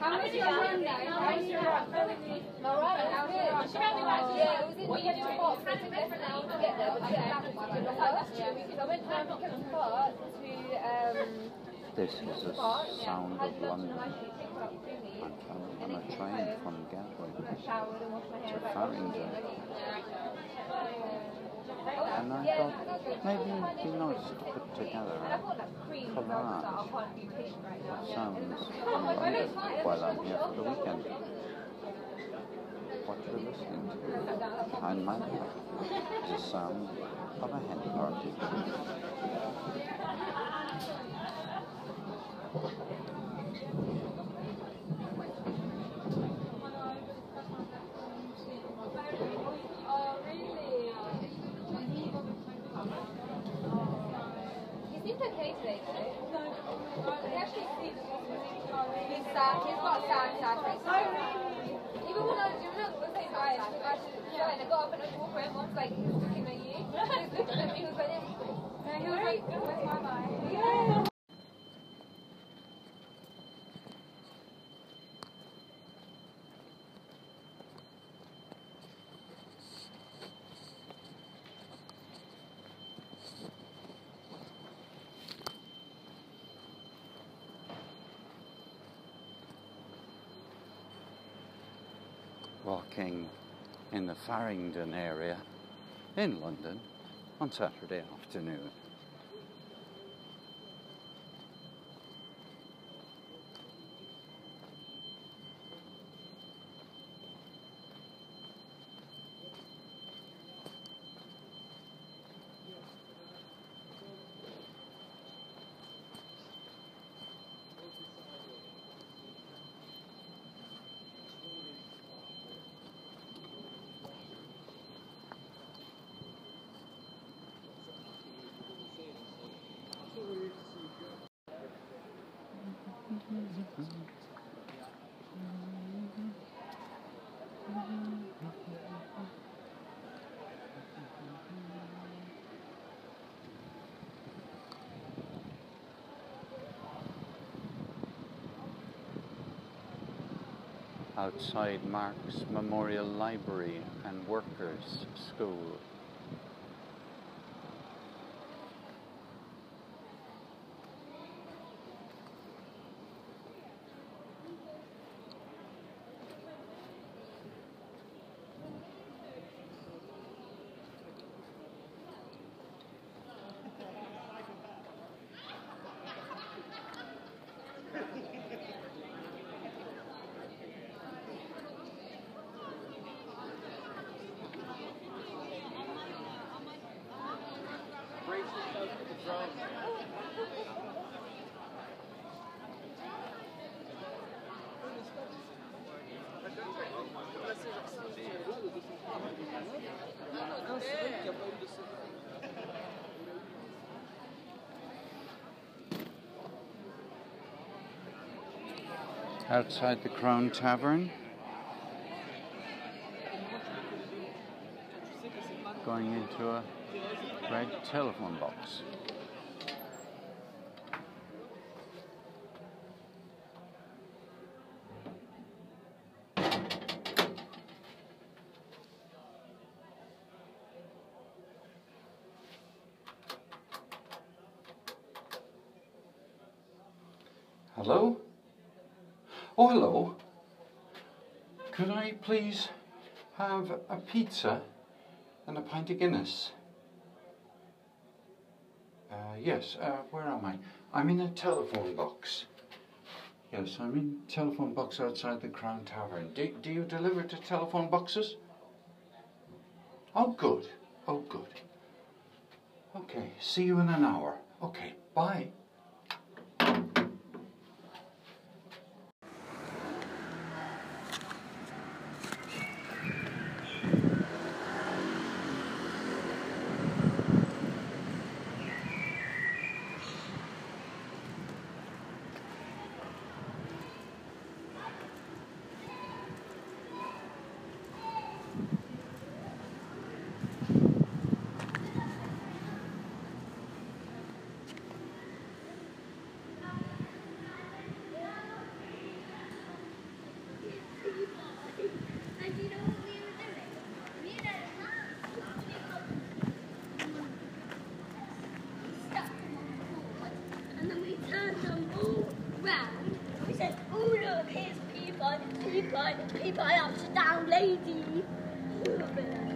How was your run now? How was your run? My run, how was your run? Yeah, it was in the spot. It took less than an hour to get there, but I got back to the house. So I went from Kempton Park to um, This is the sound of lunch London. I actually picked up Jimmy. I'm travelling on a train from Gatwick. I showered and washed my hair. To back Farringdon. And I thought maybe it'd be nice to put together a bought like cream as well, collage so I can't be patient right now. of sounds from London while I'm here for the weekend. What you're listening to behind my back is the sound of a hen party. He's. He's got sad face. Even when I was, was saying hi, I was yeah, and I got up and I walked around, mom's like, he's looking at you. He was looking at me, he was like, this. And he was like, where's my mind? Yeah. Walking in the Farringdon area in London on Saturday afternoon. Outside Marx Memorial Library and Workers' School. Outside the Crown Tavern. Going into a red telephone box. Hello? Oh, hello. Could I please have a pizza and a pint of Guinness? Uh, yes, uh, where am I? I'm in a telephone box. Yes, I'm in telephone box outside the Crown Tavern. Do, do you deliver to telephone boxes? Oh, good. Oh, good. Okay, see you in an hour. Okay, bye. Here's Peabody, Peabody, Peabody upside down lady. Oh,